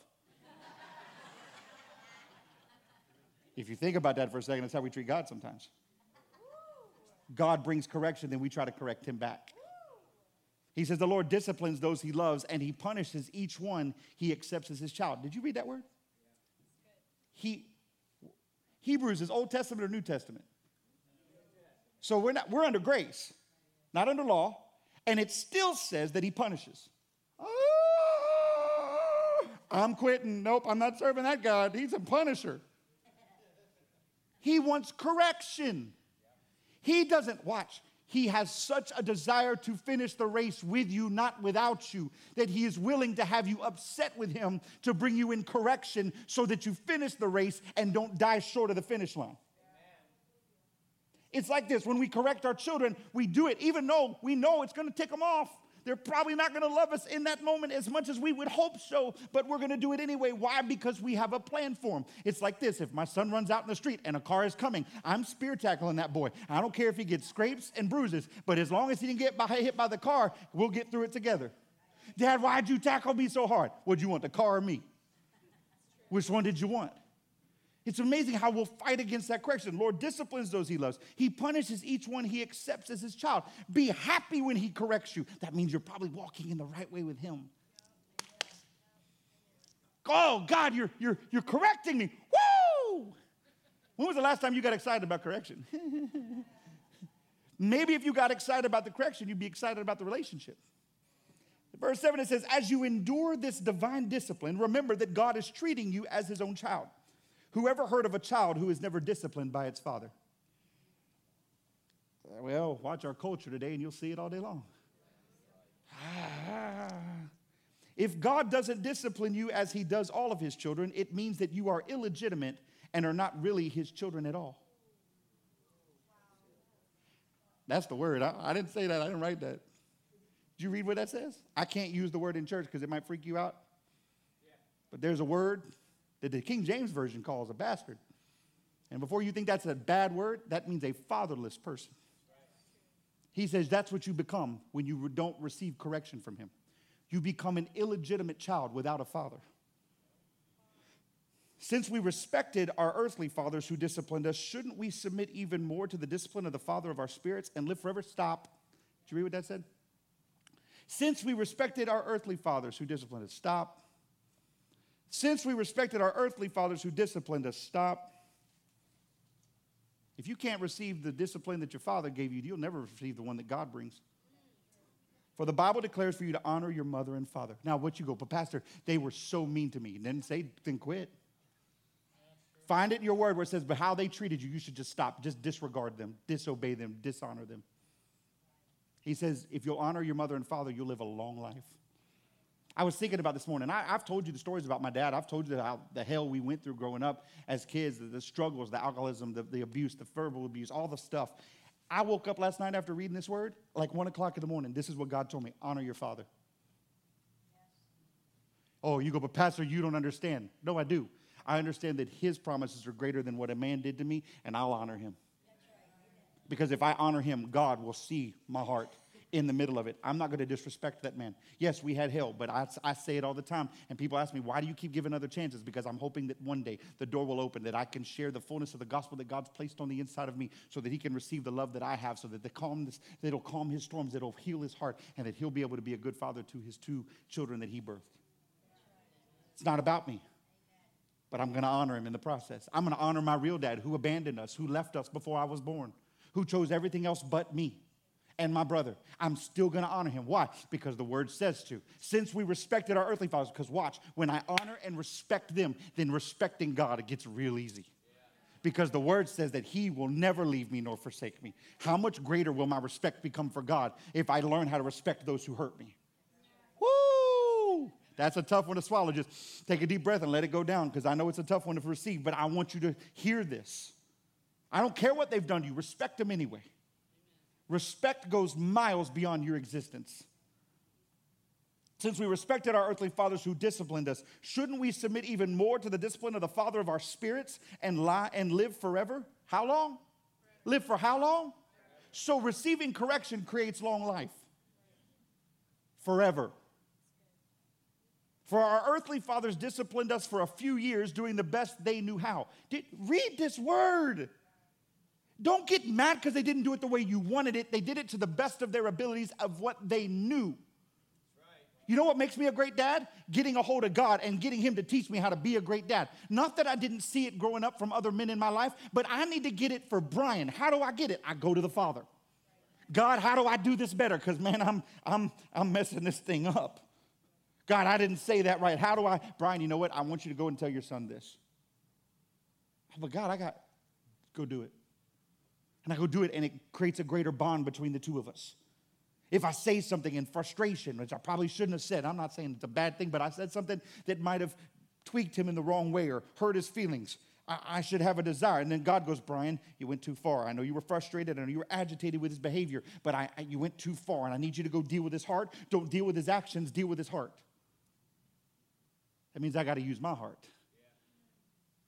(laughs) if you think about that for a second, that's how we treat God sometimes. God brings correction, then we try to correct him back. He says, The Lord disciplines those he loves, and he punishes each one he accepts as his child. Did you read that word? He, Hebrews is Old Testament or New Testament? So we're, not, we're under grace, not under law, and it still says that he punishes. Oh, I'm quitting. Nope, I'm not serving that God. He's a punisher. He wants correction. He doesn't, watch, he has such a desire to finish the race with you, not without you, that he is willing to have you upset with him to bring you in correction so that you finish the race and don't die short of the finish line. It's like this when we correct our children, we do it even though we know it's going to tick them off. They're probably not going to love us in that moment as much as we would hope so, but we're going to do it anyway. Why? Because we have a plan for them. It's like this if my son runs out in the street and a car is coming, I'm spear tackling that boy. I don't care if he gets scrapes and bruises, but as long as he didn't get by, hit by the car, we'll get through it together. Dad, why'd you tackle me so hard? What'd you want, the car or me? Which one did you want? It's amazing how we'll fight against that correction. Lord disciplines those he loves. He punishes each one he accepts as his child. Be happy when he corrects you. That means you're probably walking in the right way with him. Oh, God, you're, you're, you're correcting me. Woo! When was the last time you got excited about correction? (laughs) Maybe if you got excited about the correction, you'd be excited about the relationship. Verse 7 it says, As you endure this divine discipline, remember that God is treating you as his own child. Whoever heard of a child who is never disciplined by its father? Well, watch our culture today and you'll see it all day long. If God doesn't discipline you as he does all of his children, it means that you are illegitimate and are not really his children at all. That's the word. I, I, didn't say that. I didn't write that. Did you read what that says? I can't use the word in church because it might freak you out. But there's a word that the King James Version calls a bastard. And before you think that's a bad word, that means a fatherless person. He says that's what you become when you don't receive correction from him. You become an illegitimate child without a father. Since we respected our earthly fathers who disciplined us, shouldn't we submit even more to the discipline of the Father of our spirits and live forever? Stop. Did you read what that said? Since we respected our earthly fathers who disciplined us, stop. Since we respected our earthly fathers who disciplined us, stop. If you can't receive the discipline that your father gave you, you'll never receive the one that God brings. For the Bible declares for you to honor your mother and father. Now, what you go, but Pastor, they were so mean to me. And then say, then quit. Find it in your word where it says, but how they treated you, you should just stop. Just disregard them, disobey them, dishonor them. He says, if you'll honor your mother and father, you'll live a long life. I was thinking about this morning. I, have told you the stories about my dad. I've told you how the hell we went through growing up as kids, the, the struggles, the alcoholism, the, the abuse, the verbal abuse, all the stuff. I woke up last night after reading this word, like one o'clock in the morning. This is what God told me honor your father. Oh, you go, but Pastor, you don't understand. No, I do. I understand that his promises are greater than what a man did to me, and I'll honor him. Because if I honor him, God will see my heart in the middle of it. I'm not going to disrespect that man. Yes, we had hell, but I, I say it all the time. And people ask me, why do you keep giving other chances? Because I'm hoping that one day the door will open, that I can share the fullness of the gospel that God's placed on the inside of me so that he can receive the love that I have, so that the calmness, that it'll calm his storms, that it'll heal his heart, and that he'll be able to be a good father to his two children that he birthed. It's not about me but I'm going to honor him in the process. I'm going to honor my real dad who abandoned us, who left us before I was born, who chose everything else but me and my brother. I'm still to honor him. Why? Because the word says to. Since we respected our earthly fathers, because watch, when I honor and respect them, then respecting God, it gets real easy. Because the word says that he will never leave me nor forsake me. How much greater will my respect become for God if I learn how to respect those who hurt me? Woo! That's a tough one to swallow. Just take a deep breath and let it go down because I know it's a tough one to receive, but I want you to hear this. I don't care what they've done to you, respect them anyway. Respect goes miles beyond your existence. Since we respected our earthly fathers who disciplined us, shouldn't we submit even more to the discipline of the Father of our spirits and lie and live forever? How long? Live for how long? So receiving correction creates long life. Forever. For our earthly fathers disciplined us for a few years doing the best they knew how. Did, read this word. Don't get mad because they didn't do it the way you wanted it. They did it to the best of their abilities of what they knew. You know what makes me a great dad? Getting a hold of God and getting Him to teach me how to be a great dad. Not that I didn't see it growing up from other men in my life, but I need to get it for Brian. How do I get it? I go to the Father. God, how do I do this better? Because man, I'm I'm I'm messing this thing up. God, I didn't say that right. How do I, Brian? You know what? I want you to go and tell your son this. But God, I got go do it. And I go do it, and it creates a greater bond between the two of us. If I say something in frustration, which I probably shouldn't have said, I'm not saying it's a bad thing, but I said something that might have tweaked him in the wrong way or hurt his feelings. I, should have a desire. And then God goes, Brian, you went too far. I know you were frustrated. I know you were agitated with his behavior, but I, I, you went too far, and I need you to go deal with his heart. Don't deal with his actions, deal with his heart. That means I got to use my heart.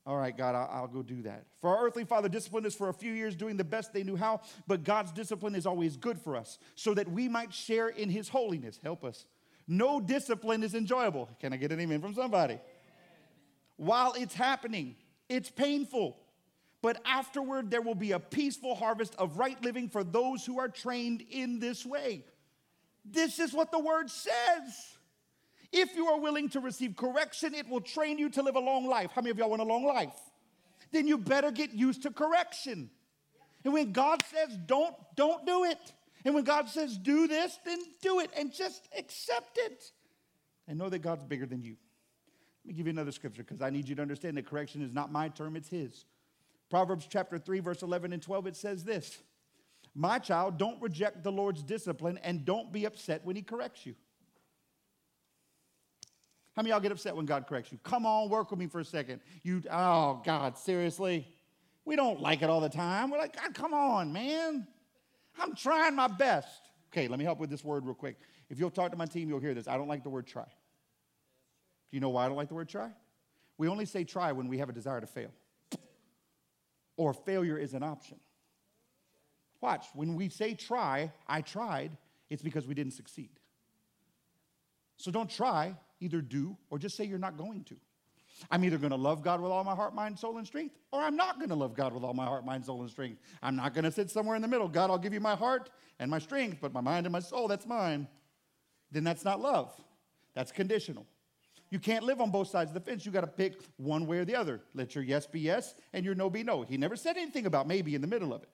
All right, God, I'll, go do that. For our earthly father disciplined us for a few years doing the best they knew how, but God's discipline is always good for us so that we might share in his holiness. Help us. No discipline is enjoyable. Can I get an amen from somebody? While it's happening, it's painful. But afterward, there will be a peaceful harvest of right living for those who are trained in this way. This is what the word says. If you are willing to receive correction, it will train you to live a long life. How many of y'all want a long life? Then you better get used to correction. And when God says don't, don't do it. And when God says do this, then do it and just accept it. And know that God's bigger than you. Let me give you another scripture because I need you to understand that correction is not my term, it's His. Proverbs chapter 3, verse 11 and 12, it says this My child, don't reject the Lord's discipline and don't be upset when He corrects you. How many y'all get upset when God corrects you? Come on, work with me for a second. You, oh God, seriously? We don't like it all the time. We're like, God, come on, man. I'm trying my best. Okay, let me help with this word real quick. If you'll talk to my team, you'll hear this. I don't like the word try. Do you know why I don't like the word try? We only say try when we have a desire to fail, or failure is an option. Watch, when we say try, I tried, it's because we didn't succeed. So don't try, either do or just say you're not going to. I'm either going to love God with all my heart, mind, soul, and strength, or I'm not going to love God with all my heart, mind, soul, and strength. I'm not going to sit somewhere in the middle. God, I'll give you my heart and my strength, but my mind and my soul, that's mine. Then that's not love. That's conditional. You can't live on both sides of the fence. You got to pick one way or the other. Let your yes be yes and your no be no. He never said anything about maybe in the middle of it.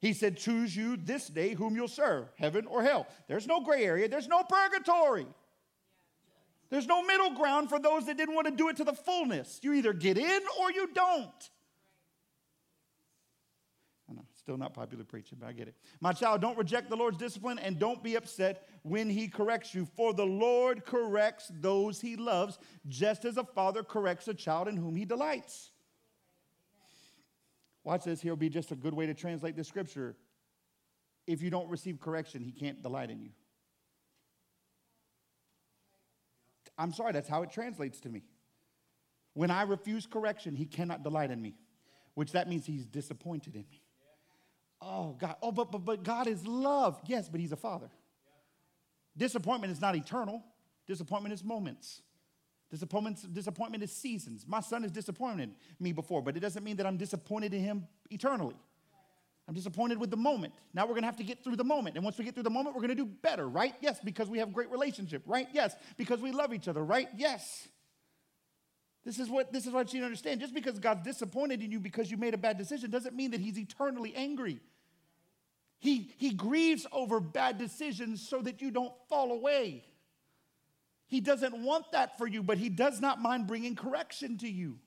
He said, Choose you this day whom you'll serve, heaven or hell. There's no gray area, there's no purgatory. There's no middle ground for those that didn't want to do it to the fullness. You either get in or you don't. I know, still not popular preaching, but I get it. My child, don't reject the Lord's discipline and don't be upset when he corrects you, for the Lord corrects those he loves, just as a father corrects a child in whom he delights. Watch this, here'll be just a good way to translate this scripture. If you don't receive correction, he can't delight in you. I'm sorry, that's how it translates to me. When I refuse correction, he cannot delight in me, which that means he's disappointed in me. Oh, God. Oh, but, but, but God is love. Yes, but he's a father. Disappointment is not eternal, disappointment is moments. Disappointment, disappointment is seasons. My son has disappointed me before, but it doesn't mean that I'm disappointed in him eternally. I'm disappointed with the moment. Now we're to have to get through the moment. And once we get through the moment, we're to do better, right? Yes, because we have great relationship, right? Yes, because we love each other, right? Yes. This is what this is what you understand. Just because God's disappointed in you because you made a bad decision doesn't mean that he's eternally angry. He, he grieves over bad decisions so that you don't fall away. He doesn't want that for you, but he does not mind bringing correction to you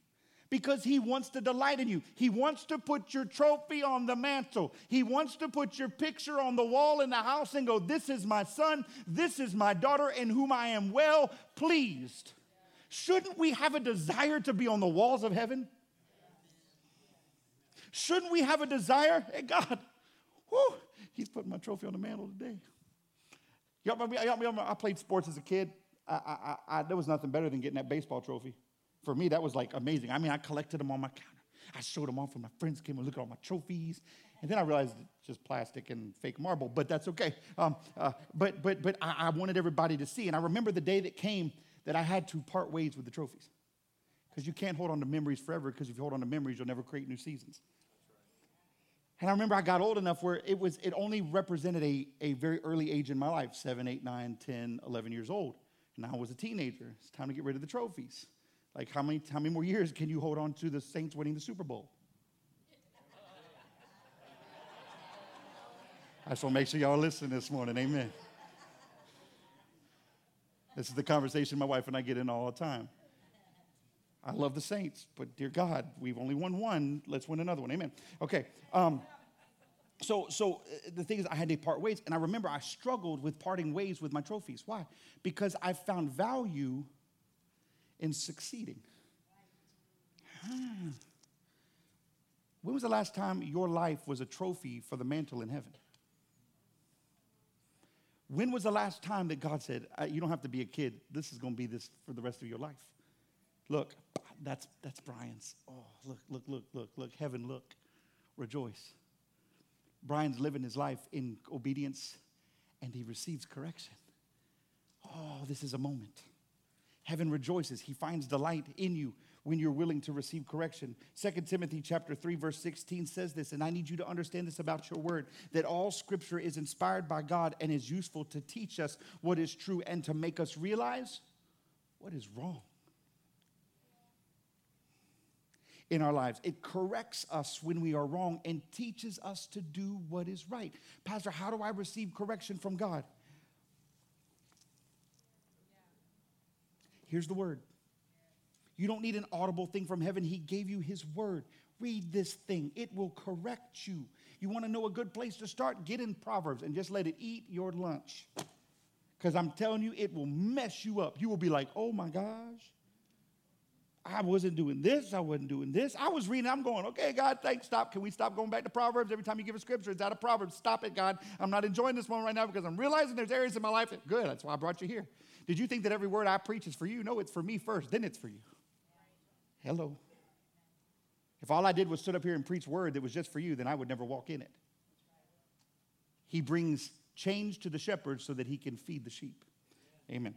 Because He wants to delight in you. He wants to put your trophy on the mantle. He wants to put your picture on the wall in the house and go, This is my son, this is my daughter, in whom I am well pleased. Shouldn't we have a desire to be on the walls of heaven? Shouldn't we have a desire? Hey, God, He's putting my trophy on the mantle today. Y'all, I played sports as a kid. I, I, I, there was nothing better than getting that baseball trophy. For me, that was like amazing. I mean, I collected them on my counter. I showed them off when my friends came and looked at all my trophies. And then I realized it's just plastic and fake marble, but that's okay. Um, uh, but but, but I, I wanted everybody to see. And I remember the day that came that I had to part ways with the trophies. Because you can't hold on to memories forever, because if you hold on to memories, you'll never create new seasons. And I remember I got old enough where it was it only represented a, a very early age in my life, 7, 8, 9, 10, 11 years old. And I was a teenager. It's time to get rid of the trophies. Like how many, how many more years can you hold on to the Saints winning the Super Bowl? I just want to make sure y'all listen this morning. Amen. This is the conversation my wife and I get in all the time. I love the Saints, but dear God, we've only won one. Let's win another one. Amen. Okay. Um, so, so uh, the thing is, I had to part ways, and I remember I struggled with parting ways with my trophies. Why? Because I found value in succeeding. When was the last time your life was a trophy for the mantle in heaven? When was the last time that God said, You don't have to be a kid, this is going to be this for the rest of your life? Look, that's, that's Brian's. Oh, look, look, look, look, look. Heaven, look. Rejoice. Brian's living his life in obedience and he receives correction. Oh, this is a moment. Heaven rejoices. He finds delight in you when you're willing to receive correction. 2 Timothy chapter 3 verse 16 says this and I need you to understand this about your word that all scripture is inspired by God and is useful to teach us what is true and to make us realize what is wrong. in our lives. It corrects us when we are wrong and teaches us to do what is right. Pastor, how do I receive correction from God? Here's the word. You don't need an audible thing from heaven. He gave you his word. Read this thing, it will correct you. You want to know a good place to start? Get in Proverbs and just let it eat your lunch. Because I'm telling you, it will mess you up. You will be like, oh my gosh. I wasn't doing this. I wasn't doing this. I was reading. I'm going, okay, God, thanks. Stop. Can we stop going back to Proverbs every time you give a scripture? It's out of Proverbs. Stop it, God. I'm not enjoying this moment right now because I'm realizing there's areas in my life that good. That's why I brought you here. Did you think that every word I preach is for you? No, it's for me first. Then it's for you. Hello. If all I did was sit up here and preach word that was just for you, then I would never walk in it. He brings change to the shepherd so that he can feed the sheep. Amen.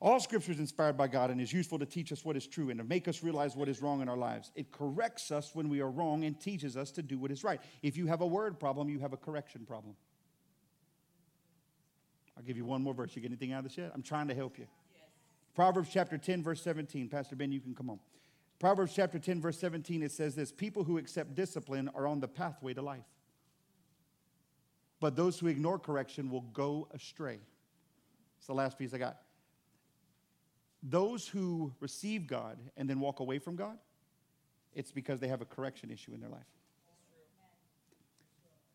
All scripture is inspired by God and is useful to teach us what is true and to make us realize what is wrong in our lives. It corrects us when we are wrong and teaches us to do what is right. If you have a word problem, you have a correction problem. I'll give you one more verse. You get anything out of this yet? I'm trying to help you. Yes. Proverbs chapter 10, verse 17. Pastor Ben, you can come on. Proverbs chapter 10, verse 17, it says this People who accept discipline are on the pathway to life. But those who ignore correction will go astray. It's the last piece I got those who receive God and then walk away from God, it's because they have a correction issue in their life.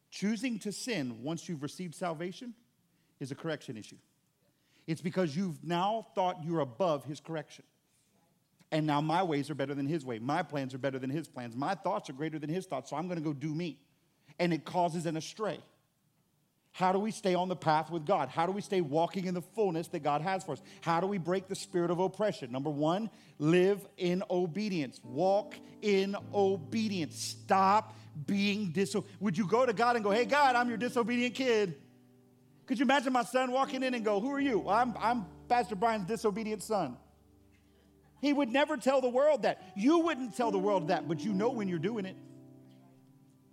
Choosing to sin once you've received salvation is a correction issue. It's because you've now thought you're above his correction. And now my ways are better than his way. My plans are better than his plans. My thoughts are greater than his thoughts. So I'm going to go do me. And it causes an astray. How do we stay on the path with God? How do we stay walking in the fullness that God has for us? How do we break the spirit of oppression? Number one, live in obedience. Walk in obedience. Stop being disobedient. Would you go to God and go, hey, God, I'm your disobedient kid? Could you imagine my son walking in and go, who are you? I'm, I'm Pastor Brian's disobedient son. He would never tell the world that. You wouldn't tell the world that, but you know when you're doing it.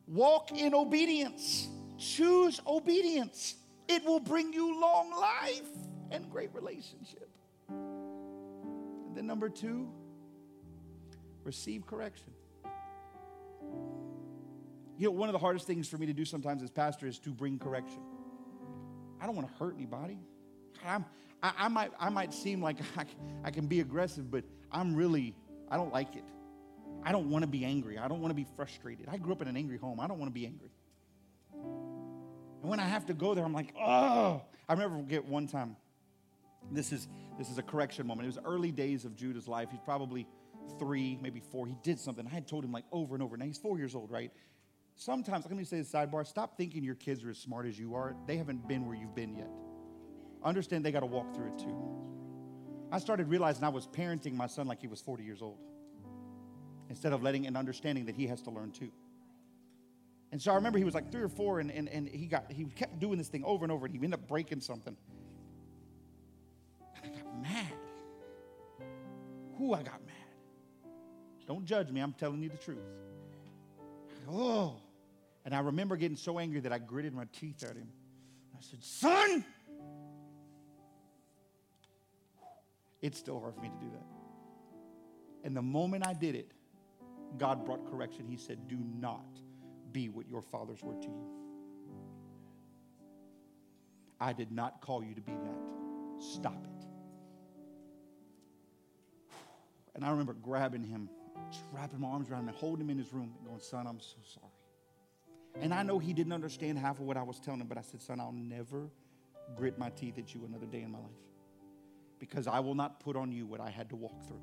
Walk in obedience. Choose obedience. It will bring you long life and great relationship. And then, number two, receive correction. You know, one of the hardest things for me to do sometimes as pastor is to bring correction. I don't want to hurt anybody. I'm, I, I, might, I might seem like (laughs) I, I can be aggressive, but I'm really, I don't like it. I don't want to be angry. I don't want to be frustrated. I grew up in an angry home. I don't want to be angry. And when I have to go there, I'm like, oh. I remember get one time. This is this is a correction moment. It was early days of Judah's life. He's probably three, maybe four. He did something. I had told him like over and over. Now he's four years old, right? Sometimes, let me say this sidebar. Stop thinking your kids are as smart as you are. They haven't been where you've been yet. Understand they got to walk through it too. I started realizing I was parenting my son like he was 40 years old instead of letting and understanding that he has to learn too. And so I remember he was like three or four, and, and, and he got he kept doing this thing over and over, and he ended up breaking something. And I got mad. Who I got mad. Don't judge me, I'm telling you the truth. Oh. And I remember getting so angry that I gritted my teeth at him. I said, Son! It's still hard for me to do that. And the moment I did it, God brought correction. He said, Do not be what your fathers were to you. I did not call you to be that. Stop it. And I remember grabbing him, wrapping my arms around him, and holding him in his room, and going, Son, I'm so sorry. And I know he didn't understand half of what I was telling him, but I said, Son, I'll never grit my teeth at you another day in my life because I will not put on you what I had to walk through.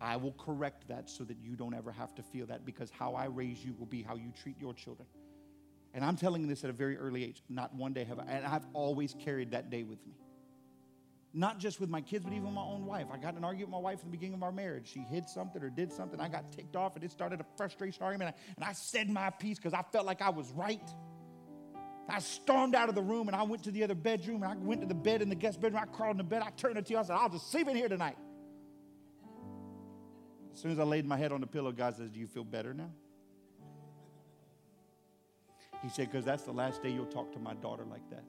I will correct that so that you don't ever have to feel that because how I raise you will be how you treat your children. And I'm telling this at a very early age. Not one day have I, and I've always carried that day with me. Not just with my kids, but even my own wife. I got an argument with my wife in the beginning of our marriage. She hid something or did something. I got ticked off, and it started a frustration argument. And I said my piece because I felt like I was right. I stormed out of the room and I went to the other bedroom and I went to the bed in the guest bedroom. I crawled in the bed. I turned to you. I said, I'll just sleep in here tonight. As soon as I laid my head on the pillow, God says, Do you feel better now? He said, Because that's the last day you'll talk to my daughter like that.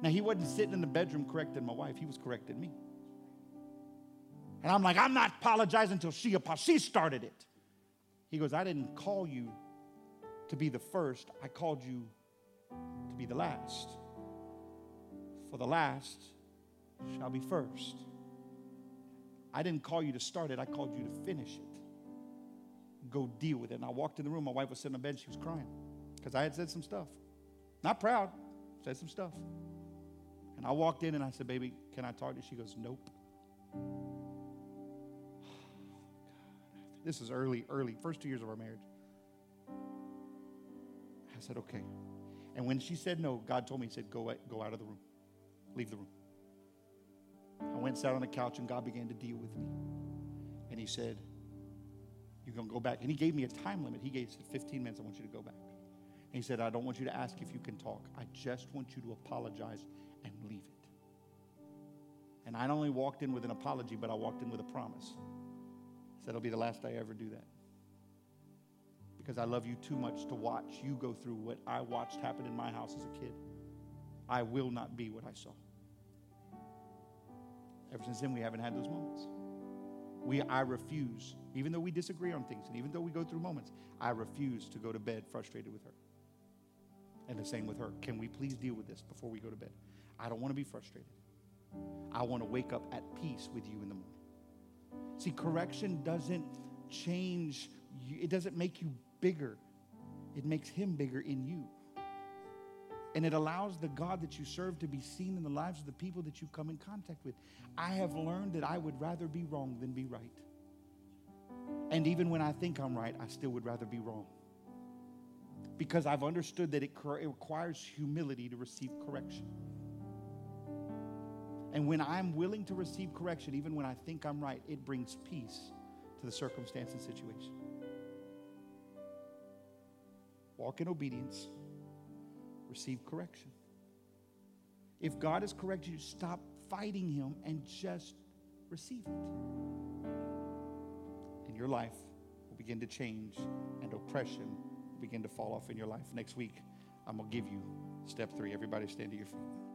Now, he wasn't sitting in the bedroom correcting my wife, he was correcting me. And I'm like, I'm not apologizing until she. She started it. He goes, I didn't call you to be the first, I called you to be the last. For the last shall be first. I didn't call you to start it, I called you to finish it. Go deal with it. And I walked in the room, my wife was sitting in bed, she was crying because I had said some stuff. Not proud, said some stuff. And I walked in and I said, Baby, can I talk to you? She goes, Nope. This is early, early, first two years of our marriage. I said, okay. And when she said no, God told me, He said, go, go out of the room, leave the room. I went sat on the couch, and God began to deal with me. And He said, You're going to go back. And He gave me a time limit. He gave said, 15 minutes, I want you to go back. And He said, I don't want you to ask if you can talk. I just want you to apologize and leave it. And I not only walked in with an apology, but I walked in with a promise. Said, It'll be the last I ever do that because I love you too much to watch you go through what I watched happen in my house as a kid. I will not be what I saw. Ever since then, we haven't had those moments. We, I refuse, even though we disagree on things, and even though we go through moments, I refuse to go to bed frustrated with her. And the same with her. Can we please deal with this before we go to bed? I don't want to be frustrated. I want to wake up at peace with you in the morning. See, correction doesn't change, you, it doesn't make you bigger, it makes Him bigger in you. And it allows the God that you serve to be seen in the lives of the people that you come in contact with. I have learned that I would rather be wrong than be right. And even when I think I'm right, I still would rather be wrong. Because I've understood that it, it requires humility to receive correction. And when I'm willing to receive correction, even when I think I'm right, it brings peace to the circumstance and situation. Walk in obedience, receive correction. If God has corrected you, stop fighting Him and just receive it. And your life will begin to change, and oppression will begin to fall off in your life. Next week, I'm going to give you step three. Everybody stand to your feet.